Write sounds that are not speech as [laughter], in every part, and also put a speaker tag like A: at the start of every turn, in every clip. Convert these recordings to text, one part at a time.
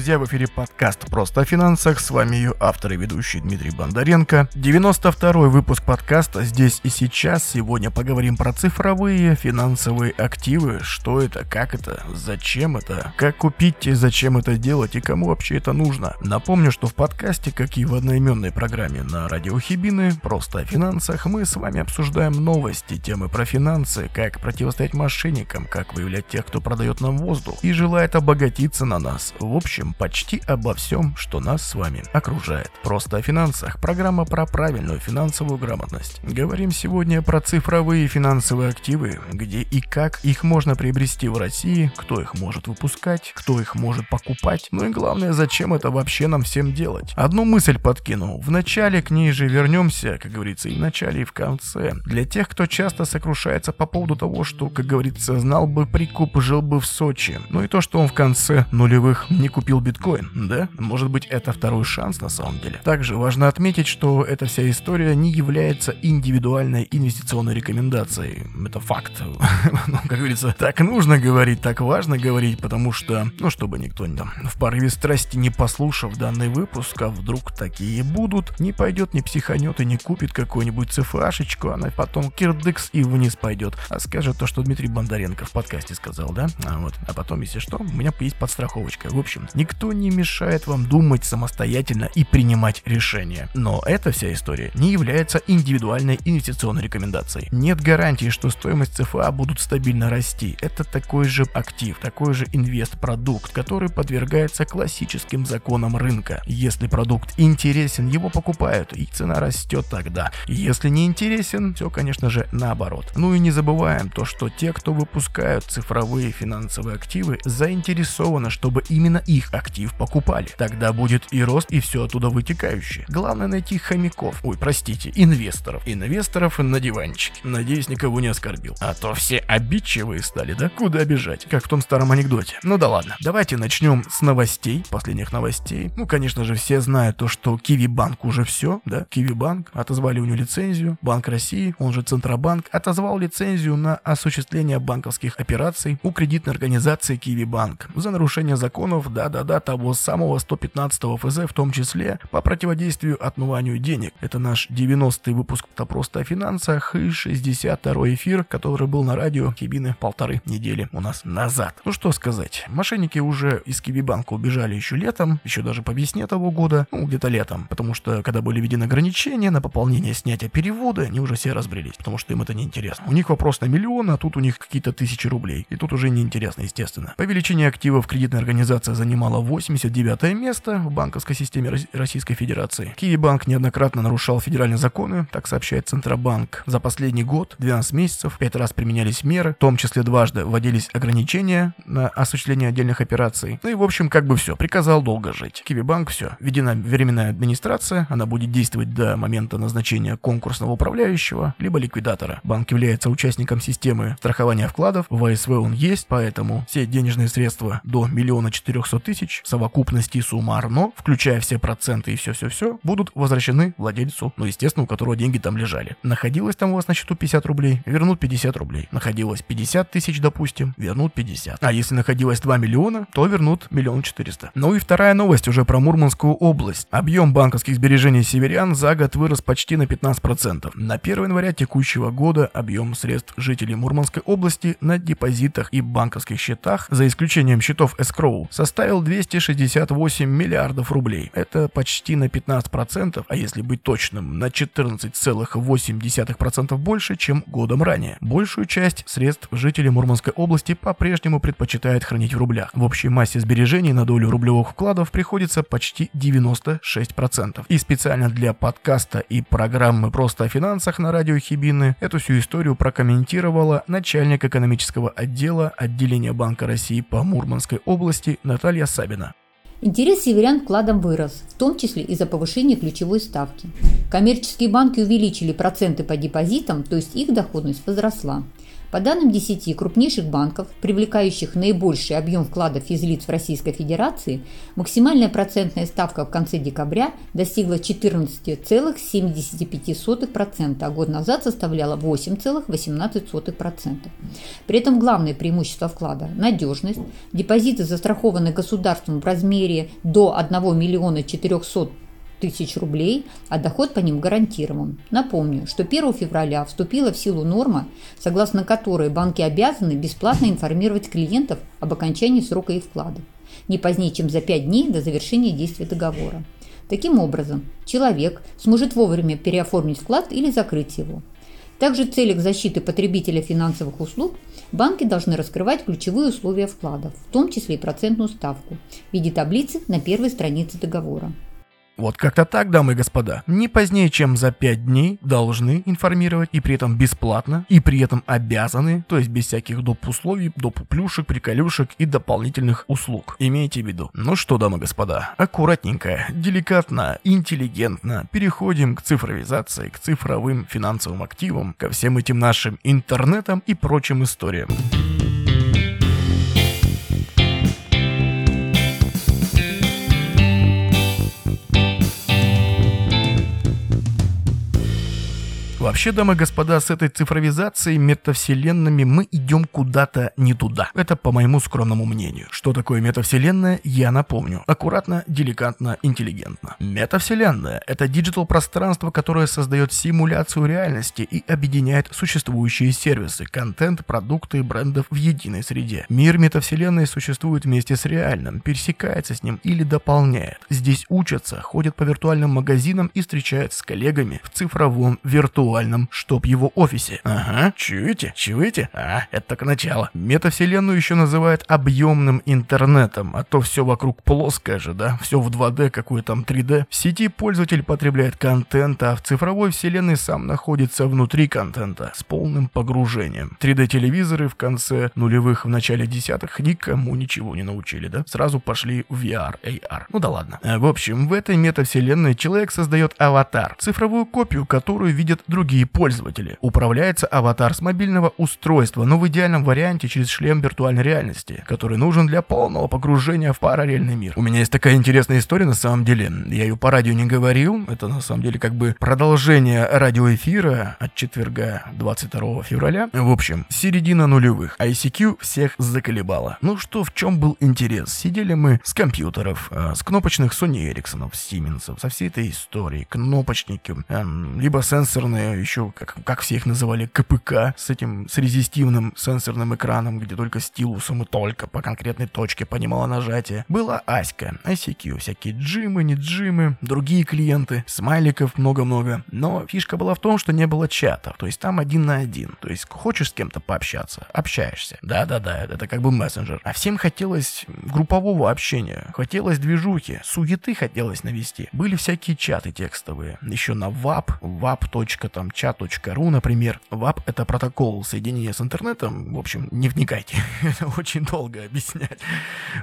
A: друзья! В эфире подкаст «Просто о финансах». С вами ее автор и ведущий Дмитрий Бондаренко. 92-й выпуск подкаста «Здесь и сейчас». Сегодня поговорим про цифровые финансовые активы. Что это, как это, зачем это, как купить и зачем это делать и кому вообще это нужно. Напомню, что в подкасте, как и в одноименной программе на радио Хибины «Просто о финансах», мы с вами обсуждаем новости, темы про финансы, как противостоять мошенникам, как выявлять тех, кто продает нам воздух и желает обогатиться на нас. В общем, почти обо всем, что нас с вами окружает. Просто о финансах. Программа про правильную финансовую грамотность. Говорим сегодня про цифровые финансовые активы, где и как их можно приобрести в России, кто их может выпускать, кто их может покупать, ну и главное, зачем это вообще нам всем делать. Одну мысль подкину. В начале к ней же вернемся, как говорится, и в начале, и в конце. Для тех, кто часто сокрушается по поводу того, что, как говорится, знал бы прикуп, жил бы в Сочи. Ну и то, что он в конце нулевых нулевых не купил биткоин, да? Может быть это второй шанс на самом деле. Также важно отметить, что эта вся история не является индивидуальной инвестиционной рекомендацией. Это факт. [laughs] ну, как говорится, так нужно говорить, так важно говорить, потому что, ну, чтобы никто не там в порыве страсти не послушав данный выпуск, а вдруг такие будут, не пойдет, не психанет и не купит какую-нибудь цифашечку, она потом кирдыкс и вниз пойдет, а скажет то, что Дмитрий Бондаренко в подкасте сказал, да? А вот, а потом, если что, у меня есть подстраховка упаковочка. В общем, никто не мешает вам думать самостоятельно и принимать решения. Но эта вся история не является индивидуальной инвестиционной рекомендацией. Нет гарантии, что стоимость ЦФА будут стабильно расти. Это такой же актив, такой же инвест-продукт, который подвергается классическим законам рынка. Если продукт интересен, его покупают, и цена растет тогда. Если не интересен, все, конечно же, наоборот. Ну и не забываем то, что те, кто выпускают цифровые финансовые активы, заинтересованы, чтобы именно их актив покупали. Тогда будет и рост, и все оттуда вытекающее. Главное найти хомяков, ой, простите, инвесторов. Инвесторов на диванчике. Надеюсь, никого не оскорбил. А то все обидчивые стали, да? Куда бежать? Как в том старом анекдоте. Ну да ладно, давайте начнем с новостей, последних новостей. Ну, конечно же, все знают то, что Киви Банк уже все, да? Киви Банк, отозвали у него лицензию. Банк России, он же Центробанк, отозвал лицензию на осуществление банковских операций у кредитной организации Киви Банк за нарушение законов, да-да-да, того самого 115 ФЗ, в том числе по противодействию отмыванию денег. Это наш 90-й выпуск «Это просто о финансах» и 62-й эфир, который был на радио Кибины полторы недели у нас назад. Ну что сказать, мошенники уже из Кибибанка убежали еще летом, еще даже по весне того года, ну где-то летом, потому что когда были введены ограничения на пополнение снятия перевода, они уже все разбрелись, потому что им это не интересно. У них вопрос на миллион, а тут у них какие-то тысячи рублей. И тут уже неинтересно, естественно. По величине активов кредитной организация занимала 89 место в банковской системе Российской Федерации. Киевбанк неоднократно нарушал федеральные законы, так сообщает Центробанк. За последний год, 12 месяцев, 5 раз применялись меры, в том числе дважды вводились ограничения на осуществление отдельных операций. Ну и в общем, как бы все, приказал долго жить. Киевбанк все, введена временная администрация, она будет действовать до момента назначения конкурсного управляющего, либо ликвидатора. Банк является участником системы страхования вкладов, в АСВ он есть, поэтому все денежные средства до миллиона миллиона 400 тысяч в совокупности суммарно, включая все проценты и все-все-все, будут возвращены владельцу, ну, естественно, у которого деньги там лежали. Находилось там у вас на счету 50 рублей, вернут 50 рублей. Находилось 50 тысяч, допустим, вернут 50. А если находилось 2 миллиона, то вернут миллион 400. Ну и вторая новость уже про Мурманскую область. Объем банковских сбережений северян за год вырос почти на 15%. На 1 января текущего года объем средств жителей Мурманской области на депозитах и банковских счетах, за исключением счетов escrow, составил 268 миллиардов рублей. Это почти на 15%, а если быть точным, на 14,8% больше, чем годом ранее. Большую часть средств жители Мурманской области по-прежнему предпочитают хранить в рублях. В общей массе сбережений на долю рублевых вкладов приходится почти 96%. И специально для подкаста и программы «Просто о финансах» на радио Хибины эту всю историю прокомментировала начальник экономического отдела отделения Банка России по Мурманской области Наталья Сабина.
B: Интерес северян к вкладам вырос, в том числе из-за повышения ключевой ставки. Коммерческие банки увеличили проценты по депозитам, то есть их доходность возросла. По данным 10 крупнейших банков, привлекающих наибольший объем вкладов физлиц в Российской Федерации, максимальная процентная ставка в конце декабря достигла 14,75%, а год назад составляла 8,18%. При этом главное преимущество вклада – надежность. Депозиты застрахованы государством в размере до 1 миллиона 400 тысяч рублей, а доход по ним гарантирован. Напомню, что 1 февраля вступила в силу норма, согласно которой банки обязаны бесплатно информировать клиентов об окончании срока их вкладов, не позднее, чем за 5 дней до завершения действия договора. Таким образом, человек сможет вовремя переоформить вклад или закрыть его. Также в целях защиты потребителя финансовых услуг банки должны раскрывать ключевые условия вкладов, в том числе и процентную ставку, в виде таблицы на первой странице договора.
A: Вот как-то так, дамы и господа. Не позднее, чем за 5 дней должны информировать, и при этом бесплатно, и при этом обязаны, то есть без всяких доп. условий, доп. плюшек, приколюшек и дополнительных услуг. Имейте в виду. Ну что, дамы и господа, аккуратненько, деликатно, интеллигентно переходим к цифровизации, к цифровым финансовым активам, ко всем этим нашим интернетам и прочим историям. Вообще, дамы и господа, с этой цифровизацией, метавселенными мы идем куда-то не туда. Это по моему скромному мнению. Что такое метавселенная, я напомню. Аккуратно, деликатно, интеллигентно. Метавселенная — это диджитал-пространство, которое создает симуляцию реальности и объединяет существующие сервисы, контент, продукты и брендов в единой среде. Мир метавселенной существует вместе с реальным, пересекается с ним или дополняет. Здесь учатся, ходят по виртуальным магазинам и встречаются с коллегами в цифровом виртуальном виртуальном, чтоб его офисе. Ага, чуете? Чуете? А, это только начало. Метавселенную еще называют объемным интернетом, а то все вокруг плоское же, да? Все в 2D, какое там 3D. В сети пользователь потребляет контент, а в цифровой вселенной сам находится внутри контента с полным погружением. 3D-телевизоры в конце нулевых, в начале десятых никому ничего не научили, да? Сразу пошли в VR, AR. Ну да ладно. Э, в общем, в этой метавселенной человек создает аватар, цифровую копию, которую видят другие другие пользователи. Управляется аватар с мобильного устройства, но в идеальном варианте через шлем виртуальной реальности, который нужен для полного погружения в параллельный мир. У меня есть такая интересная история на самом деле. Я ее по радио не говорил. Это на самом деле как бы продолжение радиоэфира от четверга 22 февраля. В общем, середина нулевых. ICQ всех заколебала. Ну что, в чем был интерес? Сидели мы с компьютеров, э, с кнопочных Sony Ericsson, Siemens, со всей этой историей, кнопочники, э, либо сенсорные еще, как, как все их называли, КПК, с этим, с резистивным сенсорным экраном, где только стилусом и только по конкретной точке понимала нажатие. Была Аська, ICQ, всякие джимы, не джимы, другие клиенты, смайликов много-много. Но фишка была в том, что не было чатов, то есть там один на один. То есть хочешь с кем-то пообщаться, общаешься. Да-да-да, это как бы мессенджер. А всем хотелось группового общения, хотелось движухи, суеты хотелось навести. Были всякие чаты текстовые, еще на WAP, wap.com там chat.ru, например. WAP — это протокол соединения с интернетом. В общем, не вникайте. [laughs] это очень долго объяснять.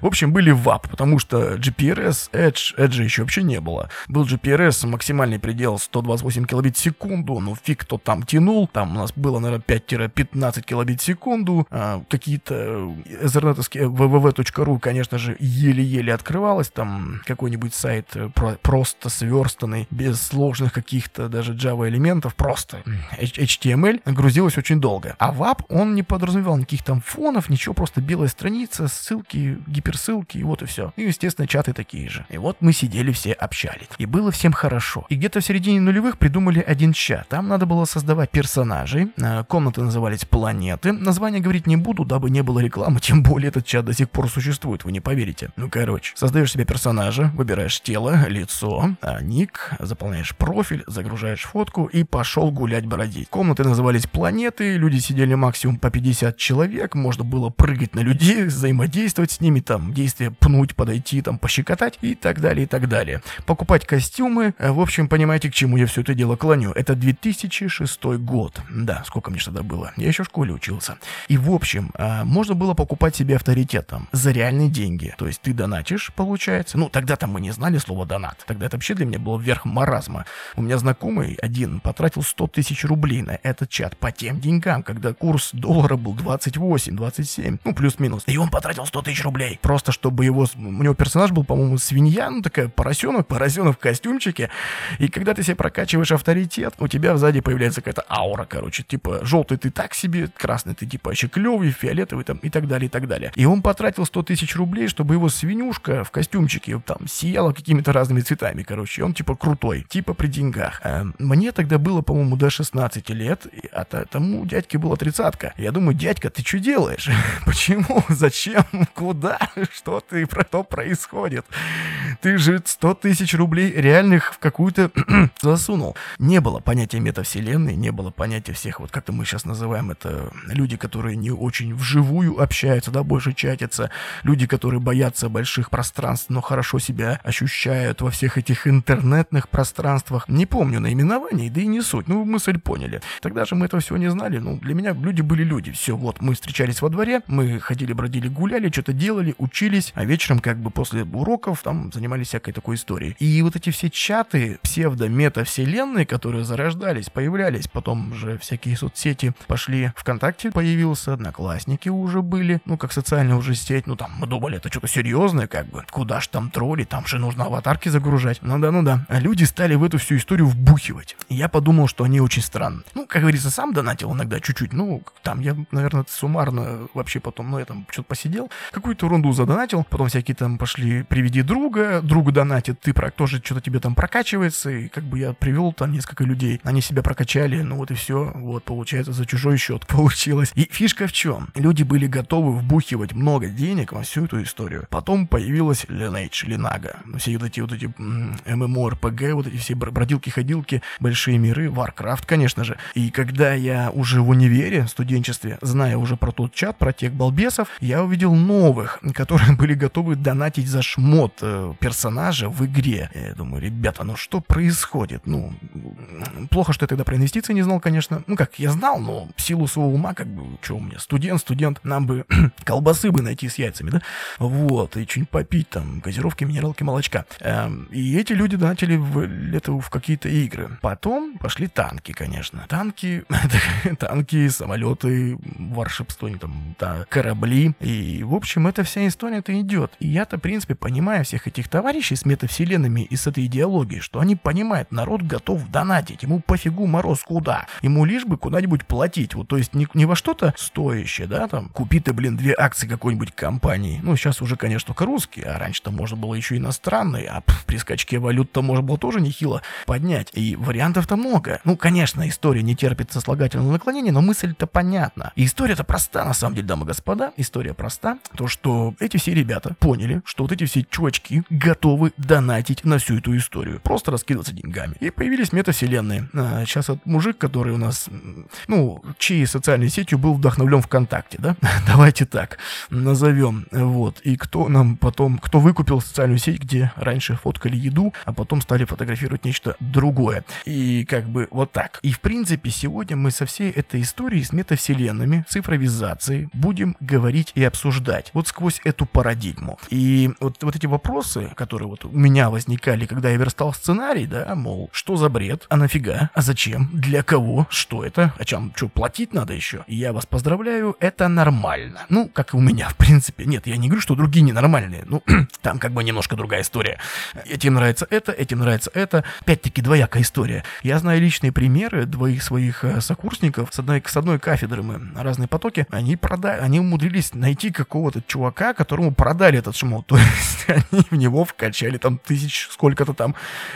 A: В общем, были WAP, потому что GPRS, Edge, Edge еще вообще не было. Был GPRS, максимальный предел 128 килобит в секунду, ну фиг кто там тянул. Там у нас было, наверное, 5-15 килобит в секунду. А, какие-то эзернетовские www.ru, конечно же, еле-еле открывалось. Там какой-нибудь сайт э, про просто сверстанный, без сложных каких-то даже Java элементов, просто HTML грузилось очень долго. А WAP, он не подразумевал никаких там фонов, ничего, просто белая страница, ссылки, гиперссылки, и вот и все. И, естественно, чаты такие же. И вот мы сидели все, общались. И было всем хорошо. И где-то в середине нулевых придумали один чат. Там надо было создавать персонажей. Э, комнаты назывались планеты. Название говорить не буду, дабы не было рекламы, [laughs] тем более этот чат до сих пор существует, вы не поверите. Ну, короче, создаешь себе персонажа, выбираешь тело, лицо, а, ник, заполняешь профиль, загружаешь фотку и пошел пошел гулять бродить. Комнаты назывались планеты, люди сидели максимум по 50 человек, можно было прыгать на людей, взаимодействовать с ними, там, действия пнуть, подойти, там, пощекотать и так далее, и так далее. Покупать костюмы, э, в общем, понимаете, к чему я все это дело клоню. Это 2006 год. Да, сколько мне тогда было? Я еще в школе учился. И, в общем, э, можно было покупать себе авторитет там за реальные деньги. То есть ты донатишь, получается. Ну, тогда там мы не знали слова донат. Тогда это вообще для меня было вверх маразма. У меня знакомый один потратил 100 тысяч рублей на этот чат по тем деньгам, когда курс доллара был 28, 27, ну, плюс-минус. И он потратил 100 тысяч рублей. Просто чтобы его... У него персонаж был, по-моему, свинья, ну, такая поросенок, поросенок в костюмчике. И когда ты себе прокачиваешь авторитет, у тебя сзади появляется какая-то аура, короче. Типа, желтый ты так себе, красный ты типа еще клевый, фиолетовый там и так далее, и так далее. И он потратил 100 тысяч рублей, чтобы его свинюшка в костюмчике там сияла какими-то разными цветами, короче. Он типа крутой, типа при деньгах. А мне тогда было, по-моему, до 16 лет, а тому дядьке было тридцатка. Я думаю, дядька, ты что делаешь? [laughs] Почему? Зачем? Куда? Что ты про то происходит? Ты же 100 тысяч рублей реальных в какую-то [clears throat] засунул. Не было понятия метавселенной, не было понятия всех, вот как-то мы сейчас называем это, люди, которые не очень вживую общаются, да, больше чатятся, люди, которые боятся больших пространств, но хорошо себя ощущают во всех этих интернетных пространствах. Не помню наименований, да и не суть, ну, мысль поняли. Тогда же мы этого всего не знали, ну, для меня люди были люди, все, вот, мы встречались во дворе, мы ходили, бродили, гуляли, что-то делали, учились, а вечером, как бы, после уроков, там, занимались всякой такой историей. И вот эти все чаты, псевдо-метавселенные, которые зарождались, появлялись, потом же всякие соцсети пошли, ВКонтакте появился, Одноклассники уже были, ну, как социальная уже сеть, ну, там, мы думали, это что-то серьезное, как бы, куда ж там тролли, там же нужно аватарки загружать. Ну да, ну да. А люди стали в эту всю историю вбухивать. Я подумал, что они очень странны. Ну, как говорится, сам донатил иногда чуть-чуть, ну, там я, наверное, суммарно вообще потом, ну, я там что-то посидел, какую-то ерунду задонатил, потом всякие там пошли «приведи друга», друг донатит, ты про тоже что-то тебе там прокачивается, и как бы я привел там несколько людей, они себя прокачали, ну вот и все, вот получается за чужой счет получилось. И фишка в чем? Люди были готовы вбухивать много денег во всю эту историю. Потом появилась Lineage, Линага, все вот эти вот эти MMORPG, вот эти все бродилки-ходилки, большие миры, Warcraft, конечно же. И когда я уже в универе, в студенчестве, зная уже про тот чат, про тех балбесов, я увидел новых, которые были готовы донатить за шмот э, персонажа в игре. Я думаю, ребята, ну что происходит? Ну, плохо, что я тогда про инвестиции не знал, конечно. Ну, как, я знал, но в силу своего ума, как бы, что у меня, студент, студент, нам бы [clears throat] колбасы бы найти с яйцами, да? Вот, и что-нибудь попить, там, газировки, минералки, молочка. Эм, и эти люди донатили в, это, в какие-то игры. Потом пошли танки, конечно. Танки, [laughs] танки, самолеты, варшипство, там, да, корабли. И, в общем, эта вся история-то идет. И я-то, в принципе, понимаю всех этих товарищей с метавселенными и с этой идеологией, что они понимают, народ готов донатить, ему пофигу мороз куда. Ему лишь бы куда-нибудь платить. Вот, то есть не, не во что-то стоящее, да, там, купи ты, блин, две акции какой-нибудь компании. Ну, сейчас уже, конечно, только русские, а раньше-то можно было еще иностранные, а пф, при скачке валют-то можно было тоже нехило поднять. И вариантов-то много. Ну, конечно, история не терпит сослагательного наклонения, но мысль-то понятна. И история-то проста, на самом деле, дамы и господа. История проста. То, что эти все ребята поняли, что вот эти все чувачки готовы донатить на всю эту историю. Просто раскидываться деньгами. И появились метавселенные. А, сейчас вот мужик, который у нас, ну, чьей социальной сетью был вдохновлен ВКонтакте, да? [laughs] Давайте так назовем. Вот. И кто нам потом, кто выкупил социальную сеть, где раньше фоткали еду, а потом стали фотографировать нечто другое. И как бы вот так. И в принципе сегодня мы со всей этой историей с метавселенными, цифровизацией будем говорить и обсуждать. Вот сквозь эту парадигму. И вот, вот эти вопросы, которые вот у меня возникали, когда я верстал сценарий, да, мол, что за бред, а нафига, а зачем, для кого, что это, о чем, что, платить надо еще? И я вас поздравляю, это нормально. Ну, как и у меня, [laughs] в принципе. Нет, я не говорю, что другие ненормальные. Ну, [clears throat] там как бы немножко другая история. Этим нравится это, этим нравится это. Опять-таки двоякая история. Я знаю личные примеры двоих своих э, сокурсников. С одной, с одной кафедры мы разные потоки. Они продали, они умудрились найти какого-то чувака, которому продали этот шмот. [laughs] То есть они в него вкачали там тысяч сколько-то там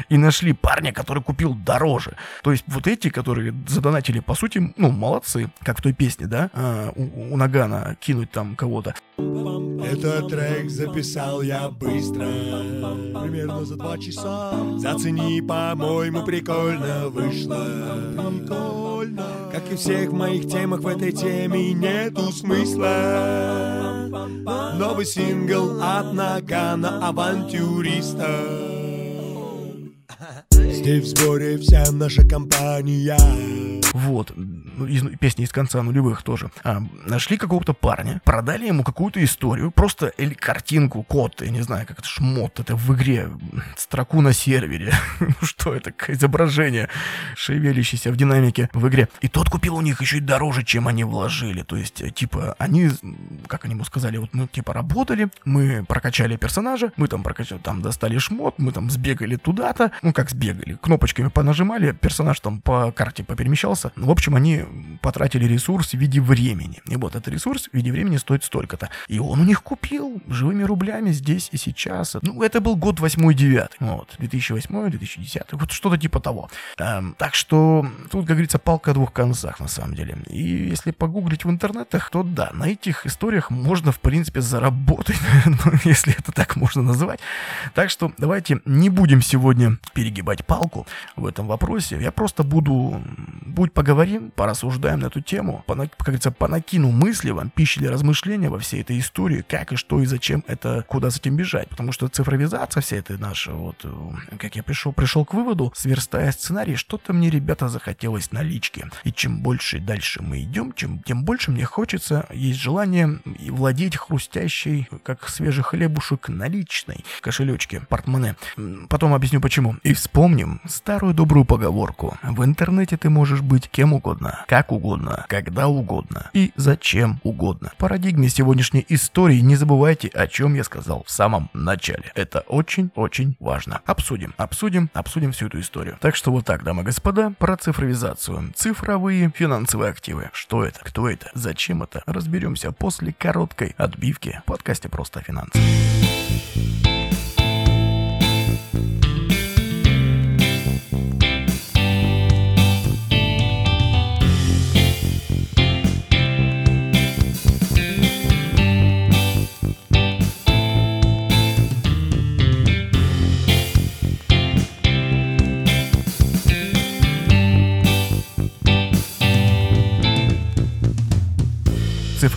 A: и нашли парня, который купил дороже. То есть вот эти, которые задонатили, по сути, ну, молодцы, как в той песне, да, а, у, у Нагана кинуть там кого-то.
C: Этот трек записал я быстро, примерно за два часа. Зацени, по-моему, прикольно вышло. Прикольно. Как и всех моих темах в этой теме нету смысла. Новый сингл от Нагана авантюриста. Здесь в сборе вся наша компания
A: Вот. Ну, из, песни из конца нулевых тоже. А, нашли какого-то парня, продали ему какую-то историю, просто или картинку, код, я не знаю, как это шмот, это в игре, строку на сервере. [laughs] ну что это, изображение, шевелящееся в динамике в игре. И тот купил у них еще и дороже, чем они вложили. То есть, э, типа, они, как они ему сказали, вот мы, типа, работали, мы прокачали персонажа, мы там прокачали, там достали шмот, мы там сбегали туда-то, ну как сбегали, кнопочками понажимали, персонаж там по карте поперемещался. В общем, они потратили ресурс в виде времени. И вот этот ресурс в виде времени стоит столько-то. И он у них купил живыми рублями здесь и сейчас. Ну, это был год 8-9. Вот, 2008-2010. Вот что-то типа того. Эм, так что тут, как говорится, палка о двух концах на самом деле. И если погуглить в интернетах, то да, на этих историях можно, в принципе, заработать, [laughs] ну, если это так можно назвать. Так что давайте не будем сегодня перегибать палку в этом вопросе. Я просто буду, будь поговорим, порассуждаем на эту тему, по, как говорится, понакину мысли вам, пищи для размышления во всей этой истории, как и что и зачем это, куда с этим бежать. Потому что цифровизация вся эта наша, вот, э, как я пришел, пришел к выводу, сверстая сценарий, что-то мне, ребята, захотелось налички. И чем больше и дальше мы идем, чем, тем больше мне хочется, есть желание владеть хрустящей, как свежий хлебушек, наличной кошелечке, портмоне. Потом объясню почему. И вспомним старую добрую поговорку. В интернете ты можешь быть кем угодно, как угодно, когда угодно и зачем угодно. В парадигме сегодняшней истории не забывайте, о чем я сказал в самом начале. Это очень-очень важно. Обсудим, обсудим, обсудим всю эту историю. Так что вот так, дамы и господа, про цифровизацию. Цифровые финансовые активы. Что это? Кто это? Зачем это? Разберемся после короткой отбивки в подкасте «Просто финансы».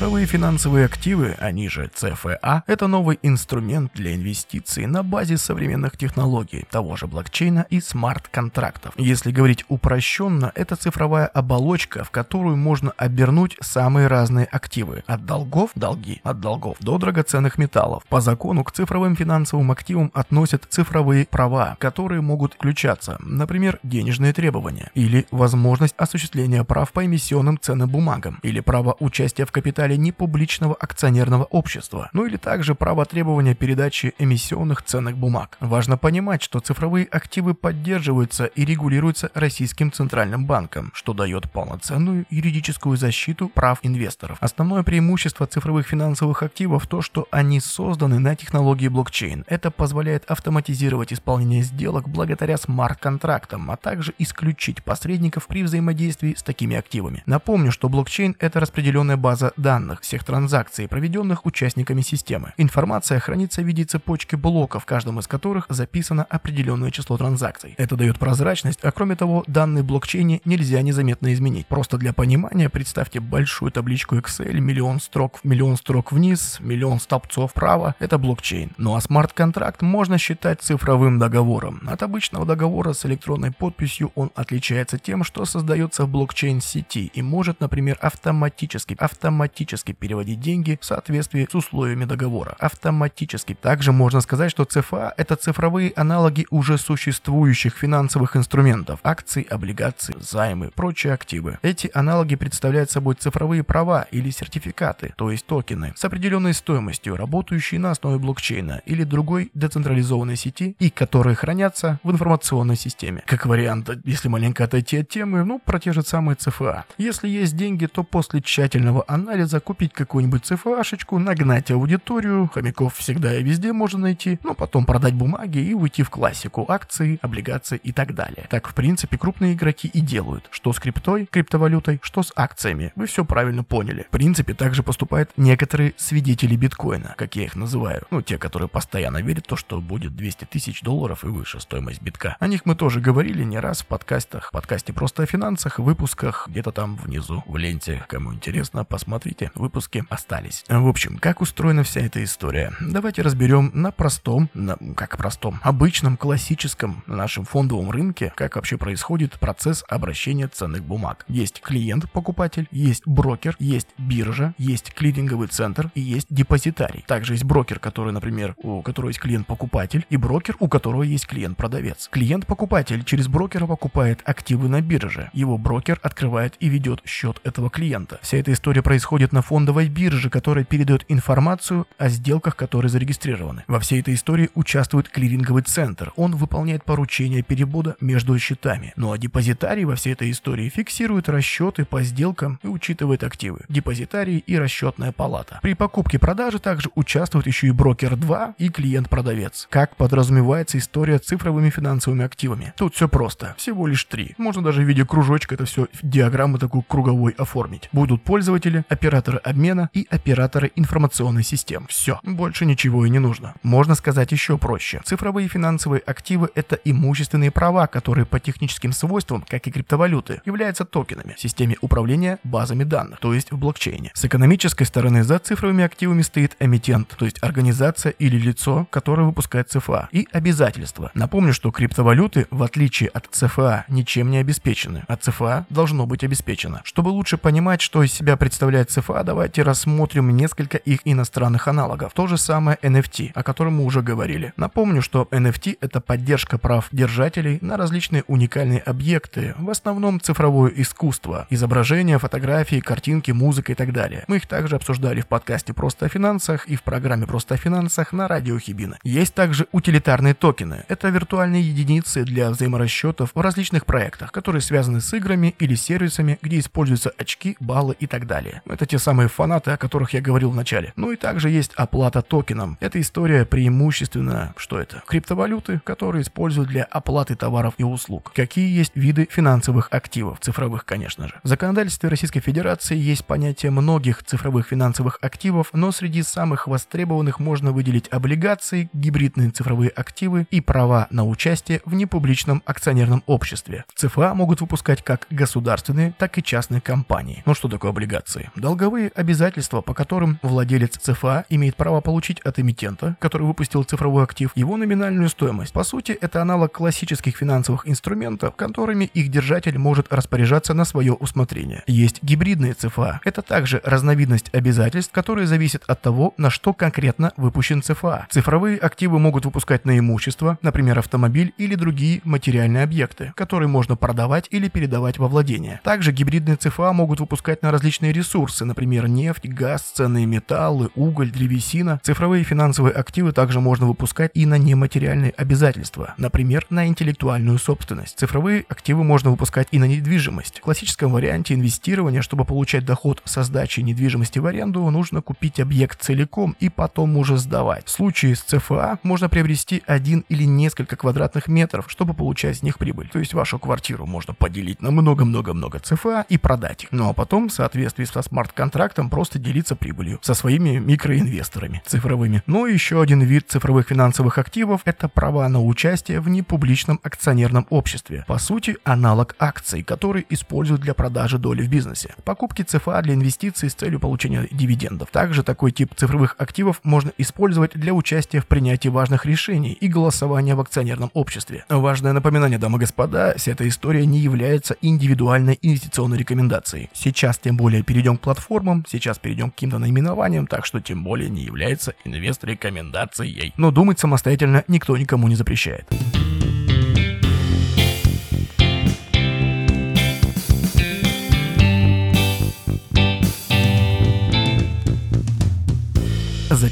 A: Цифровые финансовые активы, они же ЦФА, это новый инструмент для инвестиций на базе современных технологий, того же блокчейна и смарт-контрактов. Если говорить упрощенно, это цифровая оболочка, в которую можно обернуть самые разные активы. От долгов – долги, от долгов до драгоценных металлов. По закону к цифровым финансовым активам относят цифровые права, которые могут включаться, например, денежные требования, или возможность осуществления прав по эмиссионным ценным бумагам, или право участия в капитале капитале непубличного акционерного общества, ну или также право требования передачи эмиссионных ценных бумаг. Важно понимать, что цифровые активы поддерживаются и регулируются Российским Центральным банком, что дает полноценную юридическую защиту прав инвесторов. Основное преимущество цифровых финансовых активов то, что они созданы на технологии блокчейн. Это позволяет автоматизировать исполнение сделок благодаря смарт-контрактам, а также исключить посредников при взаимодействии с такими активами. Напомню, что блокчейн – это распределенная база данных всех транзакций, проведенных участниками системы. Информация хранится в виде цепочки блоков, в каждом из которых записано определенное число транзакций. Это дает прозрачность, а кроме того, данные блокчейне нельзя незаметно изменить. Просто для понимания представьте большую табличку Excel, миллион строк, миллион строк вниз, миллион столбцов вправо. Это блокчейн. Ну а смарт-контракт можно считать цифровым договором. От обычного договора с электронной подписью он отличается тем, что создается в блокчейн-сети и может, например, автоматически, автоматически автоматически переводить деньги в соответствии с условиями договора. Автоматически. Также можно сказать, что ЦФА – это цифровые аналоги уже существующих финансовых инструментов – акций, облигаций, займы, прочие активы. Эти аналоги представляют собой цифровые права или сертификаты, то есть токены, с определенной стоимостью, работающие на основе блокчейна или другой децентрализованной сети и которые хранятся в информационной системе. Как вариант, если маленько отойти от темы, ну, про те же самые ЦФА. Если есть деньги, то после тщательного анализа закупить какую-нибудь цифашечку, нагнать аудиторию, хомяков всегда и везде можно найти, но потом продать бумаги и уйти в классику акции, облигации и так далее. Так, в принципе, крупные игроки и делают. Что с криптой, криптовалютой, что с акциями. Вы все правильно поняли. В принципе, также поступают некоторые свидетели биткоина, как я их называю. Ну, те, которые постоянно верят в то, что будет 200 тысяч долларов и выше стоимость битка. О них мы тоже говорили не раз в подкастах. В подкасте «Просто о финансах», выпусках где-то там внизу в ленте. Кому интересно, посмотрите выпуски остались. В общем, как устроена вся эта история? Давайте разберем на простом, на, как простом, обычном, классическом нашем фондовом рынке, как вообще происходит процесс обращения ценных бумаг. Есть клиент-покупатель, есть брокер, есть биржа, есть клиринговый центр и есть депозитарий. Также есть брокер, который, например, у которого есть клиент-покупатель, и брокер, у которого есть клиент-продавец. Клиент-покупатель через брокера покупает активы на бирже. Его брокер открывает и ведет счет этого клиента. Вся эта история происходит на фондовой бирже, которая передает информацию о сделках, которые зарегистрированы. Во всей этой истории участвует клиринговый центр. Он выполняет поручения перевода между счетами. Ну а депозитарий во всей этой истории фиксирует расчеты по сделкам и учитывает активы. Депозитарий и расчетная палата. При покупке-продаже также участвуют еще и брокер 2 и клиент-продавец. Как подразумевается история цифровыми финансовыми активами? Тут все просто. Всего лишь три. Можно даже в виде кружочка это все в диаграмму такую круговой оформить. Будут пользователи, операторы обмена и операторы информационной систем. Все. Больше ничего и не нужно. Можно сказать еще проще. Цифровые финансовые активы – это имущественные права, которые по техническим свойствам, как и криптовалюты, являются токенами в системе управления базами данных, то есть в блокчейне. С экономической стороны за цифровыми активами стоит эмитент, то есть организация или лицо, которое выпускает ЦФА, и обязательства. Напомню, что криптовалюты, в отличие от ЦФА, ничем не обеспечены, а ЦФА должно быть обеспечено. Чтобы лучше понимать, что из себя представляет ЦФА, давайте рассмотрим несколько их иностранных аналогов. То же самое NFT, о котором мы уже говорили. Напомню, что NFT это поддержка прав держателей на различные уникальные объекты, в основном цифровое искусство, изображения, фотографии, картинки, музыка и так далее. Мы их также обсуждали в подкасте «Просто о финансах» и в программе «Просто о финансах» на радио Хибина. Есть также утилитарные токены. Это виртуальные единицы для взаиморасчетов в различных проектах, которые связаны с играми или сервисами, где используются очки, баллы и так далее. Это те самые фанаты, о которых я говорил в начале. Ну и также есть оплата токеном. Это история преимущественно, что это? Криптовалюты, которые используют для оплаты товаров и услуг. Какие есть виды финансовых активов, цифровых, конечно же. В законодательстве Российской Федерации есть понятие многих цифровых финансовых активов, но среди самых востребованных можно выделить облигации, гибридные цифровые активы и права на участие в непубличном акционерном обществе. ЦФА могут выпускать как государственные, так и частные компании. Ну что такое облигации? Долговые обязательства, по которым владелец ЦФА имеет право получить от эмитента, который выпустил цифровой актив, его номинальную стоимость. По сути, это аналог классических финансовых инструментов, которыми их держатель может распоряжаться на свое усмотрение. Есть гибридные ЦФА. Это также разновидность обязательств, которые зависят от того, на что конкретно выпущен ЦФА. Цифровые активы могут выпускать на имущество, например, автомобиль или другие материальные объекты, которые можно продавать или передавать во владение. Также гибридные ЦФА могут выпускать на различные ресурсы, например, нефть, газ, ценные металлы, уголь, древесина. Цифровые финансовые активы также можно выпускать и на нематериальные обязательства, например, на интеллектуальную собственность. Цифровые активы можно выпускать и на недвижимость. В классическом варианте инвестирования, чтобы получать доход со сдачи недвижимости в аренду, нужно купить объект целиком и потом уже сдавать. В случае с ЦФА можно приобрести один или несколько квадратных метров, чтобы получать с них прибыль. То есть вашу квартиру можно поделить на много-много-много ЦФА и продать их. Ну а потом, в соответствии со смарт-контрактом, просто делиться прибылью со своими микроинвесторами цифровыми. Но еще один вид цифровых финансовых активов – это права на участие в непубличном акционерном обществе. По сути, аналог акций, которые используют для продажи доли в бизнесе. Покупки ЦФА для инвестиций с целью получения дивидендов. Также такой тип цифровых активов можно использовать для участия в принятии важных решений и голосования в акционерном обществе. Важное напоминание, дамы и господа, вся эта история не является индивидуальной инвестиционной рекомендацией. Сейчас тем более перейдем к платформам, сейчас перейдем к каким-то наименованиям, так что тем более не является инвест-рекомендацией. Но думать самостоятельно никто никому не запрещает.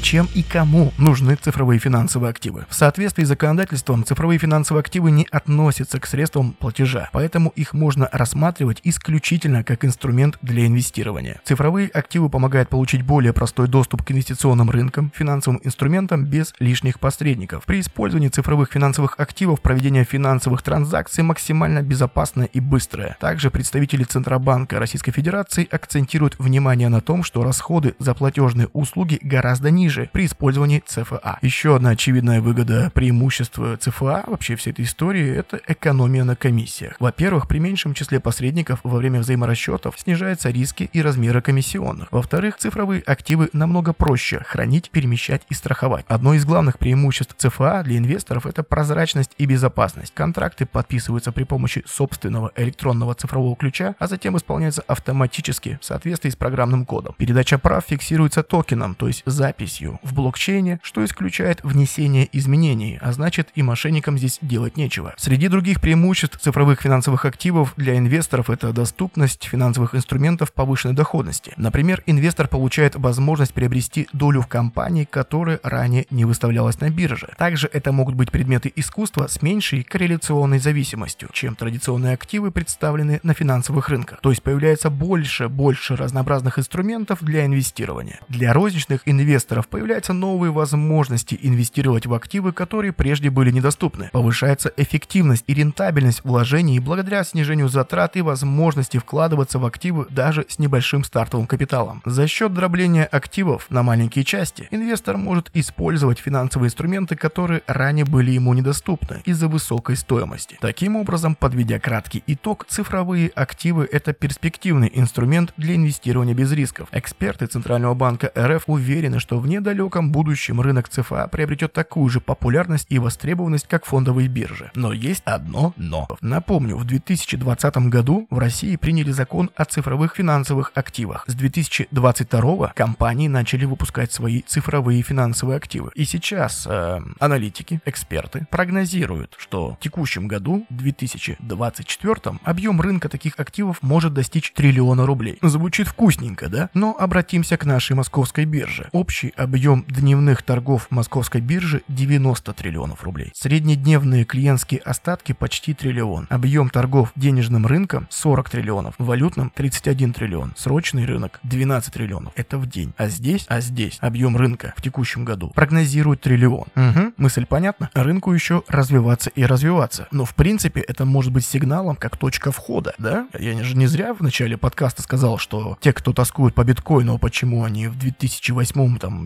A: Зачем и кому нужны цифровые финансовые активы? В соответствии с законодательством цифровые финансовые активы не относятся к средствам платежа, поэтому их можно рассматривать исключительно как инструмент для инвестирования. Цифровые активы помогают получить более простой доступ к инвестиционным рынкам, финансовым инструментам без лишних посредников. При использовании цифровых финансовых активов проведение финансовых транзакций максимально безопасное и быстрое. Также представители Центробанка Российской Федерации акцентируют внимание на том, что расходы за платежные услуги гораздо ниже ниже при использовании ЦФА. Еще одна очевидная выгода преимущества ЦФА вообще всей этой истории – это экономия на комиссиях. Во-первых, при меньшем числе посредников во время взаиморасчетов снижаются риски и размеры комиссионных. Во-вторых, цифровые активы намного проще хранить, перемещать и страховать. Одно из главных преимуществ ЦФА для инвесторов – это прозрачность и безопасность. Контракты подписываются при помощи собственного электронного цифрового ключа, а затем исполняются автоматически в соответствии с программным кодом. Передача прав фиксируется токеном, то есть записью в блокчейне, что исключает внесение изменений, а значит и мошенникам здесь делать нечего. Среди других преимуществ цифровых финансовых активов для инвесторов это доступность финансовых инструментов повышенной доходности. Например, инвестор получает возможность приобрести долю в компании, которая ранее не выставлялась на бирже. Также это могут быть предметы искусства с меньшей корреляционной зависимостью, чем традиционные активы, представленные на финансовых рынках. То есть появляется больше, больше разнообразных инструментов для инвестирования. Для розничных инвесторов появляются новые возможности инвестировать в активы, которые прежде были недоступны. Повышается эффективность и рентабельность вложений благодаря снижению затрат и возможности вкладываться в активы даже с небольшим стартовым капиталом. За счет дробления активов на маленькие части инвестор может использовать финансовые инструменты, которые ранее были ему недоступны из-за высокой стоимости. Таким образом, подведя краткий итог, цифровые активы – это перспективный инструмент для инвестирования без рисков. Эксперты Центрального банка РФ уверены, что в недалеком будущем рынок ЦФА приобретет такую же популярность и востребованность, как фондовые биржи. Но есть одно «но». Напомню, в 2020 году в России приняли закон о цифровых финансовых активах. С 2022 компании начали выпускать свои цифровые финансовые активы. И сейчас э, аналитики, эксперты прогнозируют, что в текущем году, 2024, объем рынка таких активов может достичь триллиона рублей. Звучит вкусненько, да? Но обратимся к нашей московской бирже. Общий объем дневных торгов московской биржи 90 триллионов рублей. Среднедневные клиентские остатки почти триллион. Объем торгов денежным рынком 40 триллионов. Валютным 31 триллион. Срочный рынок 12 триллионов. Это в день. А здесь, а здесь объем рынка в текущем году прогнозирует триллион. Угу, мысль понятна? Рынку еще развиваться и развиваться. Но в принципе это может быть сигналом как точка входа, да? Я же не зря в начале подкаста сказал, что те, кто тоскует по биткоину, почему они в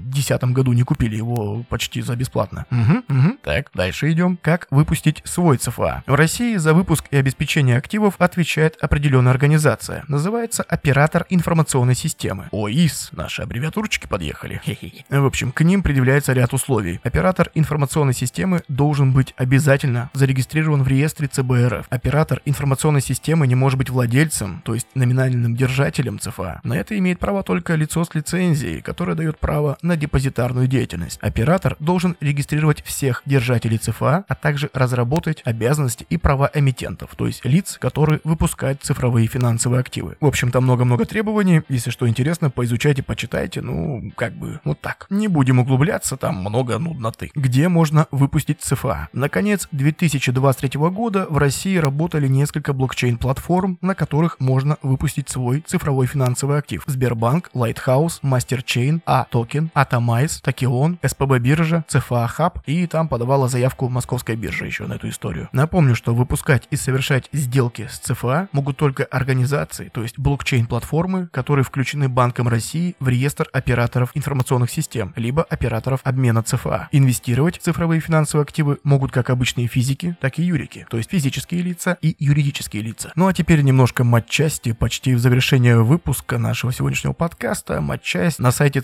A: 2008-2010 году не купили его почти за бесплатно. Угу, угу. Так, дальше идем. Как выпустить свой ЦФА? В России за выпуск и обеспечение активов отвечает определенная организация. Называется Оператор информационной системы. ОИС. Наши аббревиатурочки подъехали. Хе-хе. В общем, к ним предъявляется ряд условий. Оператор информационной системы должен быть обязательно зарегистрирован в реестре ЦБРФ. Оператор информационной системы не может быть владельцем, то есть номинальным держателем ЦФА. На это имеет право только лицо с лицензией, которое дает право на депозитарную деятельность. Оператор должен регистрировать всех держателей ЦФА, а также разработать обязанности и права эмитентов, то есть лиц, которые выпускают цифровые финансовые активы. В общем, там много-много требований. Если что интересно, поизучайте, почитайте. Ну, как бы, вот так. Не будем углубляться, там много нудноты. Где можно выпустить ЦФА? Наконец, 2023 года в России работали несколько блокчейн-платформ, на которых можно выпустить свой цифровой финансовый актив. Сбербанк, Lighthouse, MasterChain, А-токен, Atomize, Токион, СПБ биржа, ЦФА Хаб и там подавала заявку Московская биржа еще на эту историю. Напомню, что выпускать и совершать сделки с ЦФА могут только организации, то есть блокчейн-платформы, которые включены Банком России в реестр операторов информационных систем, либо операторов обмена ЦФА. Инвестировать в цифровые финансовые активы могут как обычные физики, так и юрики, то есть физические лица и юридические лица. Ну а теперь немножко матчасти, почти в завершение выпуска нашего сегодняшнего подкаста. Матчасть на сайте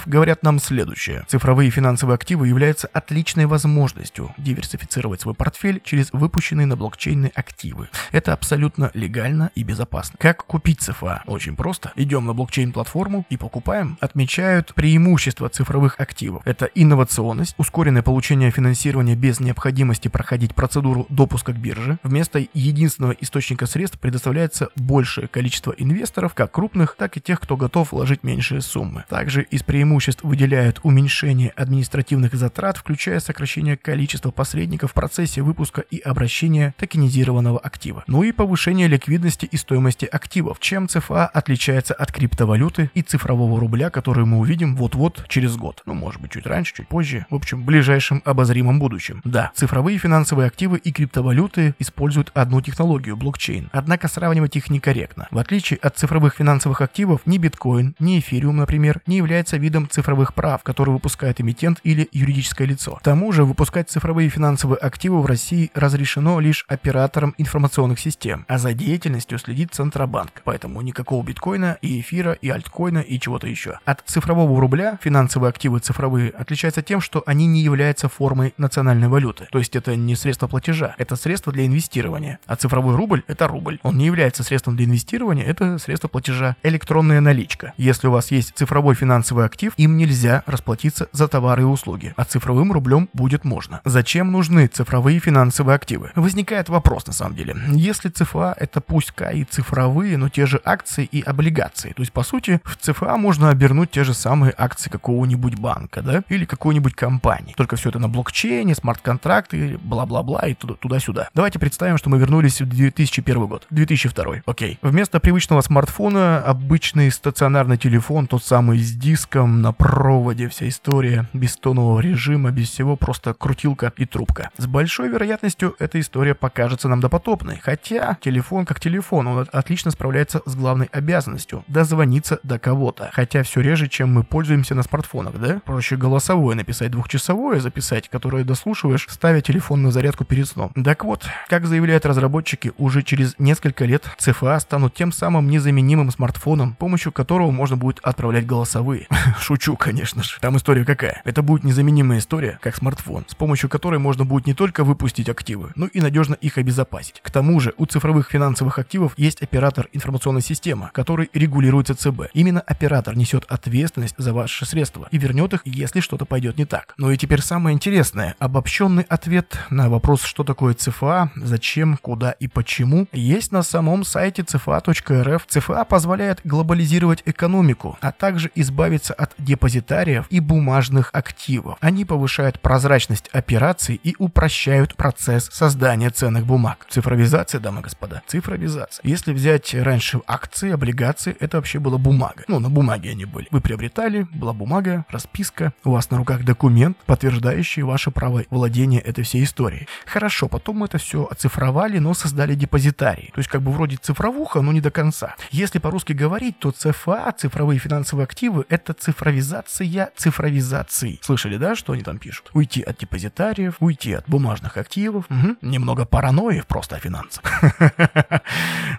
A: cfa.rf говорят нам следующее. Цифровые финансовые активы являются отличной возможностью диверсифицировать свой портфель через выпущенные на блокчейны активы. Это абсолютно легально и безопасно. Как купить ЦФА? Очень просто. Идем на блокчейн-платформу и покупаем. Отмечают преимущества цифровых активов. Это инновационность, ускоренное получение финансирования без необходимости проходить процедуру допуска к бирже. Вместо единственного источника средств предоставляется большее количество инвесторов, как крупных, так и тех, кто готов вложить меньшие суммы. Также из преимуществ выделяют уменьшение административных затрат, включая сокращение количества посредников в процессе выпуска и обращения токенизированного актива. Ну и повышение ликвидности и стоимости активов, чем ЦФА отличается от криптовалюты и цифрового рубля, который мы увидим вот-вот через год. Ну, может быть, чуть раньше, чуть позже. В общем, в ближайшем обозримом будущем. Да, цифровые финансовые активы и криптовалюты используют одну технологию – блокчейн. Однако сравнивать их некорректно. В отличие от цифровых финансовых активов, ни биткоин, ни эфириум, например, не является видом видам цифровых прав, которые выпускает эмитент или юридическое лицо. К тому же выпускать цифровые финансовые активы в России разрешено лишь операторам информационных систем, а за деятельностью следит Центробанк. Поэтому никакого биткоина и эфира и альткоина и чего-то еще. От цифрового рубля финансовые активы цифровые отличаются тем, что они не являются формой национальной валюты. То есть это не средство платежа, это средство для инвестирования. А цифровой рубль – это рубль. Он не является средством для инвестирования, это средство платежа. Электронная наличка. Если у вас есть цифровой финансовый актив, им нельзя расплатиться за товары и услуги, а цифровым рублем будет можно. Зачем нужны цифровые финансовые активы? Возникает вопрос на самом деле. Если ЦФА это пусть-ка и цифровые, но те же акции и облигации, то есть по сути в ЦФА можно обернуть те же самые акции какого-нибудь банка, да, или какой-нибудь компании. Только все это на блокчейне, смарт-контракты, бла-бла-бла и туда-сюда. Давайте представим, что мы вернулись в 2001 год, 2002, окей. Вместо привычного смартфона обычный стационарный телефон, тот самый с диском, на проводе, вся история, без тонового режима, без всего, просто крутилка и трубка. С большой вероятностью эта история покажется нам допотопной, хотя телефон как телефон, он отлично справляется с главной обязанностью – дозвониться до кого-то. Хотя все реже, чем мы пользуемся на смартфонах, да? Проще голосовое написать, двухчасовое записать, которое дослушиваешь, ставя телефон на зарядку перед сном. Так вот, как заявляют разработчики, уже через несколько лет ЦФА станут тем самым незаменимым смартфоном, помощью которого можно будет отправлять голосовые. [laughs] Шучу, конечно же. Там история какая? Это будет незаменимая история, как смартфон, с помощью которой можно будет не только выпустить активы, но и надежно их обезопасить. К тому же у цифровых финансовых активов есть оператор информационной системы, который регулируется ЦБ. Именно оператор несет ответственность за ваши средства и вернет их, если что-то пойдет не так. Ну и теперь самое интересное. Обобщенный ответ на вопрос, что такое ЦФА, зачем, куда и почему, есть на самом сайте cfa.rf. ЦФА позволяет глобализировать экономику, а также избавиться от депозитариев и бумажных активов. Они повышают прозрачность операций и упрощают процесс создания ценных бумаг. Цифровизация, дамы и господа, цифровизация. Если взять раньше акции, облигации, это вообще была бумага. Ну, на бумаге они были. Вы приобретали, была бумага, расписка, у вас на руках документ, подтверждающий ваше право владения этой всей историей. Хорошо, потом мы это все оцифровали, но создали депозитарий. То есть как бы вроде цифровуха, но не до конца. Если по-русски говорить, то ЦФА, цифровые финансовые активы, это цифровизация цифровизации. Слышали, да, что они там пишут? Уйти от депозитариев, уйти от бумажных активов. Угу. Немного паранойи просто о финансах. [laughs]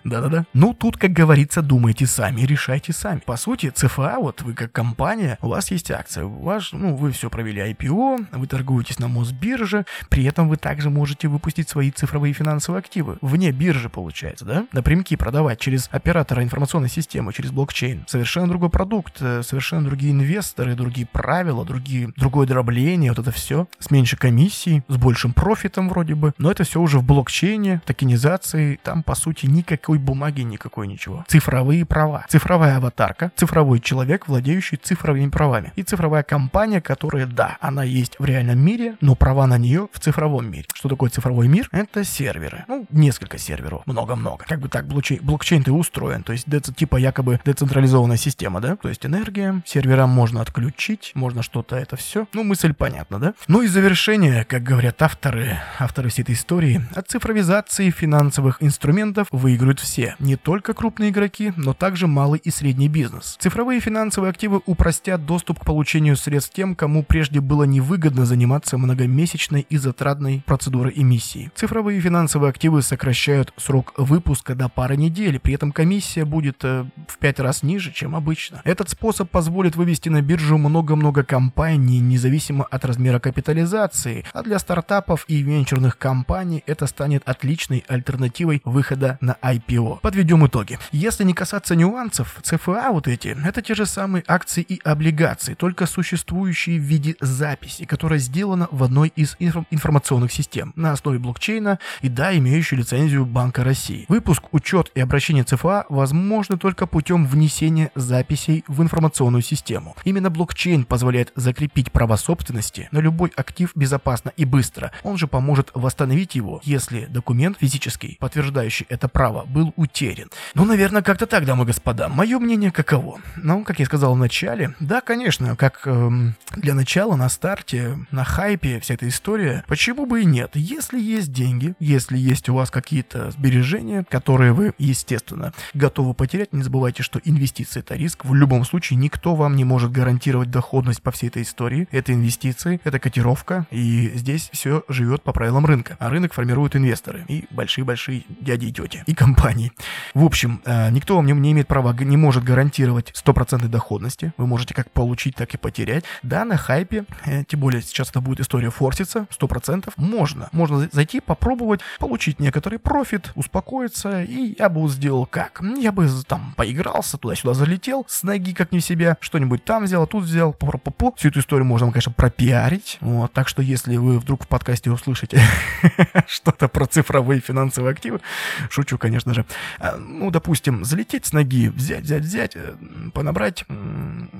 A: Да-да-да. Ну, тут, как говорится, думайте сами, решайте сами. По сути, ЦФА, вот вы как компания, у вас есть акция, у вас, ну, вы все провели IPO, вы торгуетесь на Мосбирже, при этом вы также можете выпустить свои цифровые финансовые активы вне биржи, получается, да? Напрямки продавать через оператора информационной системы, через блокчейн. Совершенно другой продукт, э, совершенно другие инвесторы, другие правила, другие, другое дробление, вот это все. С меньшей комиссией, с большим профитом вроде бы. Но это все уже в блокчейне, токенизации, там по сути никакой бумаги, никакой ничего. Цифровые права. Цифровая аватарка, цифровой человек, владеющий цифровыми правами. И цифровая компания, которая, да, она есть в реальном мире, но права на нее в цифровом мире. Что такое цифровой мир? Это серверы. Ну, несколько серверов. Много-много. Как бы так блокчейн, блокчейн-то устроен. То есть, типа якобы децентрализованная система, да? То есть энергия, серверам можно отключить, можно что-то это все. Ну, мысль понятна, да? Ну и завершение, как говорят авторы, авторы всей этой истории, от цифровизации финансовых инструментов выиграют все. Не только крупные игроки, но также малый и средний бизнес. Цифровые финансовые активы упростят доступ к получению средств тем, кому прежде было невыгодно заниматься многомесячной и затратной процедурой эмиссии. Цифровые финансовые активы сокращают срок выпуска до пары недель, при этом комиссия будет э, в 5 раз ниже, чем обычно. Этот способ позволит вывести на биржу много-много компаний, независимо от размера капитализации, а для стартапов и венчурных компаний это станет отличной альтернативой выхода на IPO. Подведем итоги. Если не касаться нюансов, ЦФА вот эти, это те же самые акции и облигации, только существующие в виде записи, которая сделана в одной из инф- информационных систем на основе блокчейна и да, имеющую лицензию Банка России. Выпуск, учет и обращение ЦФА возможны только путем внесения записей в информационную систему. Именно блокчейн позволяет закрепить право собственности на любой актив безопасно и быстро. Он же поможет восстановить его, если документ физический, подтверждающий это право, был утерян. Ну, наверное, как-то так, дамы и господа. Мое мнение каково? Ну, как я сказал в начале, да, конечно, как эм, для начала на старте, на хайпе вся эта история, почему бы и нет? Если есть деньги, если есть у вас какие-то сбережения, которые вы, естественно, готовы потерять, не забывайте, что инвестиции это риск. В любом случае никто вам вам не может гарантировать доходность по всей этой истории. Это инвестиции, это котировка, и здесь все живет по правилам рынка. А рынок формируют инвесторы и большие-большие дяди и тети, и компании. В общем, э, никто вам не, имеет права, не может гарантировать стопроцентной доходности. Вы можете как получить, так и потерять. Да, на хайпе, э, тем более сейчас это будет история форситься, 100%, можно. Можно зайти, попробовать, получить некоторый профит, успокоиться, и я бы сделал как? Я бы там поигрался, туда-сюда залетел, с ноги как не себя, что-нибудь там взял, тут взял, по -по -по. Всю эту историю можно, конечно, пропиарить. Вот, так что если вы вдруг в подкасте услышите [laughs] что-то про цифровые финансовые активы, шучу, конечно же, а, ну, допустим, залететь с ноги, взять, взять, взять, э, понабрать,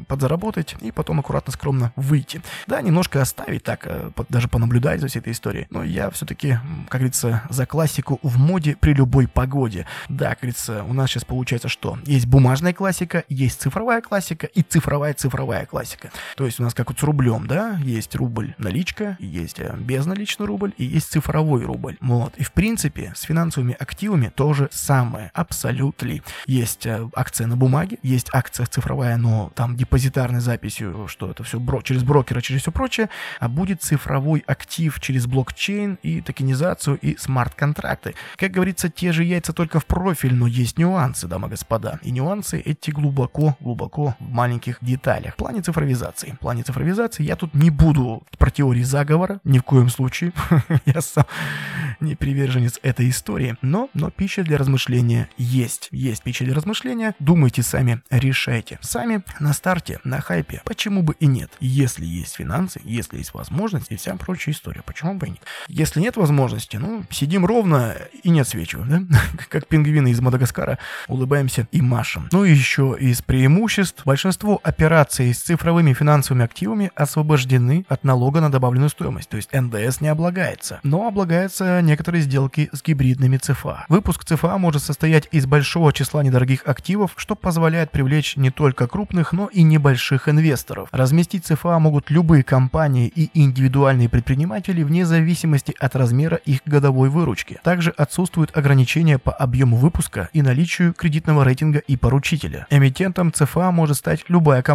A: подзаработать и потом аккуратно, скромно выйти. Да, немножко оставить так, э, даже понаблюдать за всей этой историей. Но я все-таки, как говорится, за классику в моде при любой погоде. Да, как говорится, у нас сейчас получается что? Есть бумажная классика, есть цифровая классика и цифровая цифровая классика. То есть у нас как вот с рублем, да, есть рубль наличка, есть э, безналичный рубль и есть цифровой рубль. Вот. И в принципе с финансовыми активами то же самое, абсолютно. Есть э, акция на бумаге, есть акция цифровая, но там депозитарной записью, что это все бро через брокера, через все прочее, а будет цифровой актив через блокчейн и токенизацию и смарт-контракты. Как говорится, те же яйца только в профиль, но есть нюансы, дамы и господа. И нюансы эти глубоко-глубоко в маленьких деталях. В плане цифровизации. В плане цифровизации я тут не буду про теории заговора, ни в коем случае. [laughs] я сам не приверженец этой истории. Но, но пища для размышления есть. Есть пища для размышления. Думайте сами, решайте. Сами на старте, на хайпе. Почему бы и нет? Если есть финансы, если есть возможность и вся прочая история. Почему бы и нет? Если нет возможности, ну, сидим ровно и не отсвечиваем, да? [laughs] Как пингвины из Мадагаскара, улыбаемся и машем. Ну и еще из преимуществ. Большинство операций с цифровыми финансовыми активами освобождены от налога на добавленную стоимость. То есть НДС не облагается. Но облагаются некоторые сделки с гибридными ЦФА. Выпуск ЦФА может состоять из большого числа недорогих активов, что позволяет привлечь не только крупных, но и небольших инвесторов. Разместить ЦФА могут любые компании и индивидуальные предприниматели вне зависимости от размера их годовой выручки. Также отсутствуют ограничения по объему выпуска и наличию кредитного рейтинга и поручителя. Эмитентом ЦФА может стать любая компания,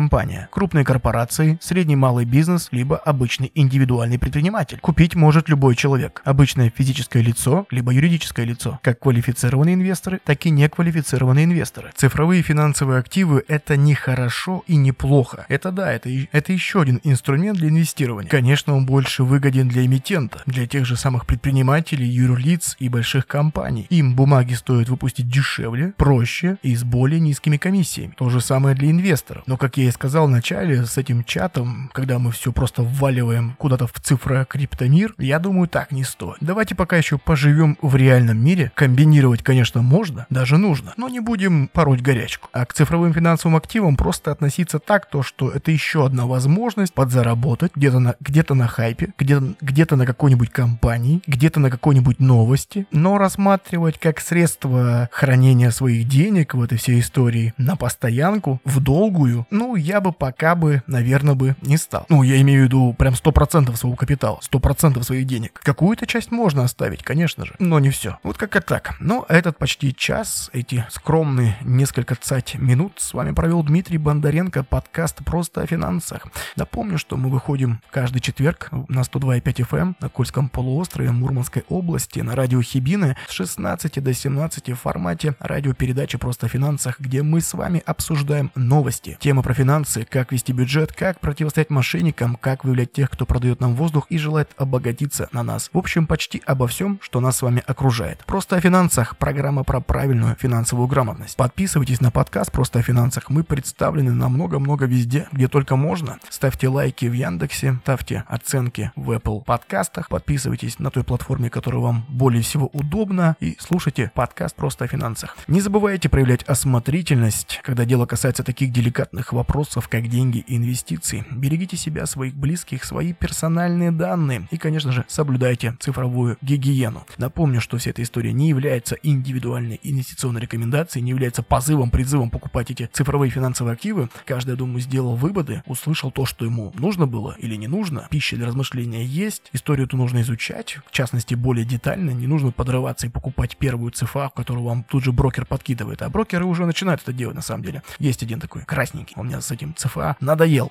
A: крупные корпорации, средний малый бизнес, либо обычный индивидуальный предприниматель. Купить может любой человек, обычное физическое лицо, либо юридическое лицо, как квалифицированные инвесторы, так и неквалифицированные инвесторы. Цифровые финансовые активы – это не хорошо и не плохо. Это да, это, это еще один инструмент для инвестирования. Конечно, он больше выгоден для эмитента, для тех же самых предпринимателей, юрлиц и больших компаний. Им бумаги стоит выпустить дешевле, проще и с более низкими комиссиями. То же самое для инвесторов. Но, как я и сказал в начале, с этим чатом, когда мы все просто вваливаем куда-то в цифро-криптомир, я думаю, так не стоит. Давайте пока еще поживем в реальном мире. Комбинировать, конечно, можно, даже нужно, но не будем пороть горячку. А к цифровым финансовым активам просто относиться так, то что это еще одна возможность подзаработать где-то на, где-то на хайпе, где-то, где-то на какой-нибудь компании, где-то на какой-нибудь новости, но рассматривать как средство хранения своих денег в этой всей истории на постоянку, в долгую, ну, я бы пока бы, наверное, бы не стал. Ну, я имею в виду прям 100% своего капитала, 100% своих денег. Какую-то часть можно оставить, конечно же, но не все. Вот как-то так. Но этот почти час, эти скромные несколько цать минут с вами провел Дмитрий Бондаренко, подкаст «Просто о финансах». Напомню, что мы выходим каждый четверг на 102,5 FM эм на Кольском полуострове Мурманской области на радио Хибины с 16 до 17 в формате радиопередачи «Просто о финансах», где мы с вами обсуждаем новости, темы про финансы, как вести бюджет, как противостоять мошенникам, как выявлять тех, кто продает нам воздух и желает обогатиться на нас. В общем, почти обо всем, что нас с вами окружает. «Просто о финансах» – программа про правильную финансовую грамотность. Подписывайтесь на подкаст «Просто о финансах». Мы представлены на много-много везде, где только можно. Ставьте лайки в Яндексе, ставьте оценки в Apple подкастах, подписывайтесь на той платформе, которая вам более всего удобна и слушайте подкаст «Просто о финансах». Не забывайте проявлять осмотрительность, когда дело касается таких деликатных вопросов, как деньги и инвестиции. Берегите себя, своих близких, свои персональные данные и, конечно же, соблюдайте цифровую гигиену. Напомню, что вся эта история не является индивидуальной инвестиционной рекомендацией, не является позывом, призывом покупать эти цифровые финансовые активы. Каждый, я думаю, сделал выводы, услышал то, что ему нужно было или не нужно. Пища для размышления есть, историю эту нужно изучать, в частности, более детально. Не нужно подрываться и покупать первую цифа, которую вам тут же брокер подкидывает. А брокеры уже начинают это делать, на самом деле. Есть один такой красненький, он мне с этим ЦФА надоел.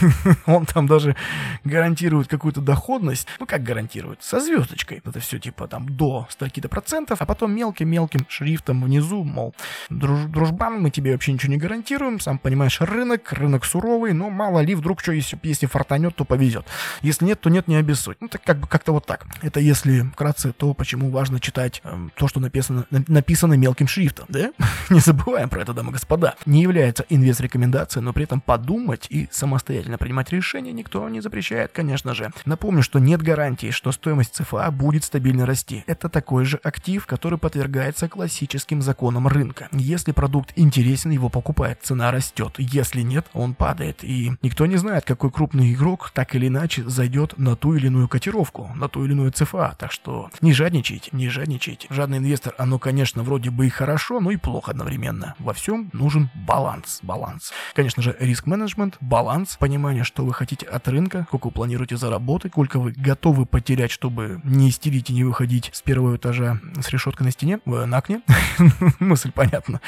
A: [laughs] Он там даже гарантирует какую-то доходность. Ну, как гарантирует? Со звездочкой. Это все типа там до стольки-то процентов, а потом мелким-мелким шрифтом внизу, мол, друж дружбан, мы тебе вообще ничего не гарантируем, сам понимаешь, рынок, рынок суровый, но мало ли, вдруг что, если, если фартанет, то повезет. Если нет, то нет, не обессудь. Ну, так как бы как-то вот так. Это если вкратце то, почему важно читать э, то, что написано, написано мелким шрифтом, да? [laughs] не забываем про это, дамы и господа. Не является инвест-рекомендацией, но при этом подумать и самостоятельно принимать решения никто не запрещает, конечно же. Напомню, что нет гарантии, что стоимость ЦФА будет стабильно расти. Это такой же актив, который подвергается классическим законам рынка. Если продукт интересен, его покупает, цена растет. Если нет, он падает. И никто не знает, какой крупный игрок так или иначе зайдет на ту или иную котировку, на ту или иную ЦФА. Так что не жадничайте, не жадничайте. Жадный инвестор, оно, конечно, вроде бы и хорошо, но и плохо одновременно. Во всем нужен баланс. Баланс. Конечно же, риск-менеджмент, баланс, понимание, что вы хотите от рынка, сколько вы планируете заработать, сколько вы готовы потерять, чтобы не истерить и не выходить с первого этажа с решеткой на стене, на окне. [laughs] Мысль понятна.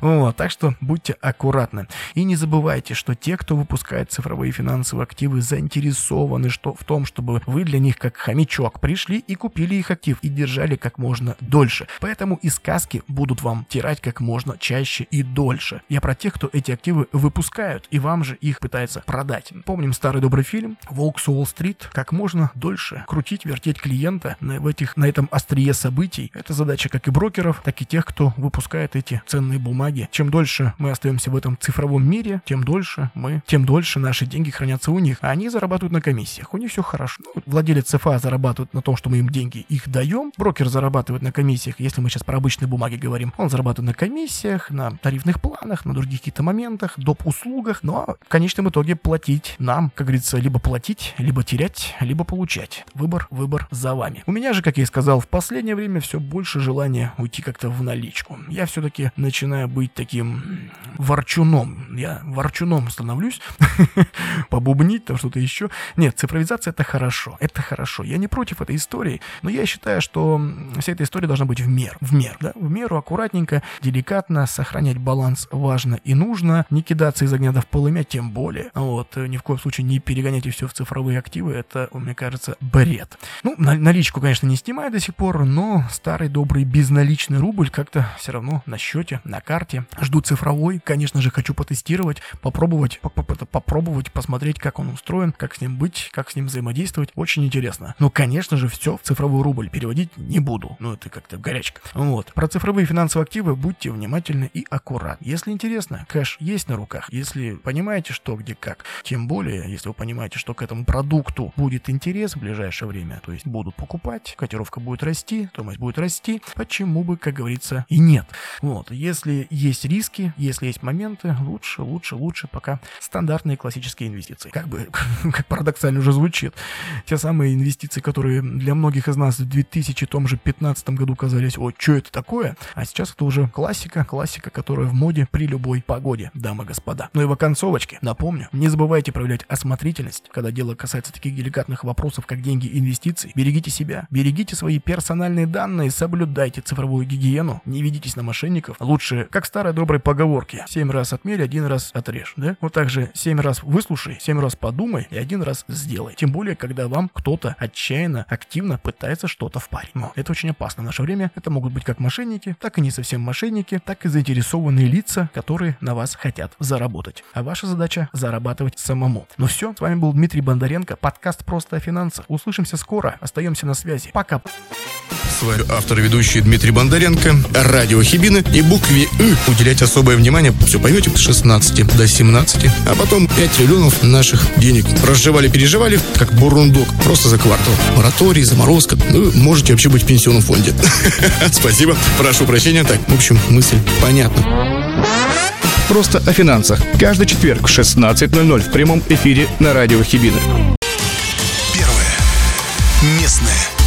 A: Вот, так что будьте аккуратны. И не забывайте, что те, кто выпускает цифровые финансовые активы, заинтересованы что, в том, чтобы вы для них как хомячок пришли и купили их актив и держали как можно дольше. Поэтому и сказки будут вам тирать как можно чаще и дольше. Я про тех, кто эти активы выпускают и вам же их пытается продать. Помним старый добрый фильм «Волк с Уолл-стрит». Как можно дольше крутить, вертеть клиента на, в этих, на этом острие событий. Это задача как и брокеров, так и тех, кто выпускает эти ценные бумаги. Чем дольше мы остаемся в этом цифровом мире, тем дольше мы, тем дольше наши деньги хранятся у них. А они зарабатывают на комиссиях. У них все хорошо. Ну, владелец ЦФА зарабатывает на том, что мы им деньги их даем. Брокер зарабатывает на комиссиях, если мы сейчас про обычные бумаги говорим. Он зарабатывает на комиссиях, на тарифных планах, на других каких-то моментах, доп. Услугах. Но в конечном итоге платить нам, как говорится, либо платить, либо терять, либо получать. Выбор, выбор за вами. У меня же, как я и сказал, в последнее время все больше желания уйти как-то в наличку. Я все-таки начинаю быть таким ворчуном. Я ворчуном становлюсь, [laughs] побубнить там что-то еще. Нет, цифровизация это хорошо, это хорошо. Я не против этой истории, но я считаю, что вся эта история должна быть в меру, в меру, да, в меру, аккуратненько, деликатно, сохранять баланс важно и нужно, не кидаться из огня до в полымя, тем более. Вот, ни в коем случае не перегоняйте все в цифровые активы, это, мне кажется, бред. Ну, наличку, конечно, не снимаю до сих пор, но старый добрый безналичный рубль как-то все равно на счете, на карте. Жду цифровой, конечно же, хочу потестировать, попробовать, попробовать, посмотреть, как он устроен, как с ним быть, как с ним взаимодействовать. Очень интересно. Но, конечно же, все в цифровой рубль переводить не буду. Ну, это как-то горячка. Вот. Про цифровые финансовые активы будьте внимательны и аккуратны. Если интересно, кэш есть на руках. Если понимаете, что, где, как. Тем более, если вы понимаете, что к этому продукту будет интерес в ближайшее время, то есть будут покупать, котировка будет расти, стоимость будет расти, почему бы, как говорится, и нет. Вот. Если есть риски, если есть моменты, лучше, лучше, лучше пока стандартные классические инвестиции. Как бы, [laughs] как парадоксально уже звучит. Те самые инвестиции, которые для многих из нас в 2015 году казались, о, что это такое? А сейчас это уже классика, классика, которая в моде при любой погоде, дамы и господа. Ну и в оконцовочке, напомню, не забывайте проявлять осмотрительность, когда дело касается таких деликатных вопросов, как деньги и инвестиции. Берегите себя, берегите свои персональные данные, соблюдайте цифровую гигиену, не ведитесь на мошенников. Лучше, как старой доброй поговорки, семь раз отмерь, один раз отрежь, да? Вот так же семь раз выслушай, семь раз подумай и один раз сделай. Тем более, когда вам кто-то отчаянно, активно пытается что-то впарить. Но это очень опасно в наше время. Это могут быть как мошенники, так и не совсем мошенники, так и заинтересованные лица, которые на вас хотят заработать. А ваша задача зарабатывать самому. Ну все, с вами был Дмитрий Бондаренко, подкаст «Просто о финансах». Услышимся скоро, остаемся на связи. Пока.
C: С вами автор и ведущий Дмитрий Бондаренко, радио Хибины и букве «Ы». Уделять особое внимание, все поймете, с 16 до 17, а потом 5 триллионов наших денег. Разжевали-переживали, как бурундук, просто за квартал. Мораторий, заморозка, ну, можете вообще быть в пенсионном фонде. [laughs] Спасибо, прошу прощения. Так, в общем, мысль понятна.
D: Просто о финансах. Каждый четверг в 16.00 в прямом эфире на радио Хибины.
C: Первое. Местное.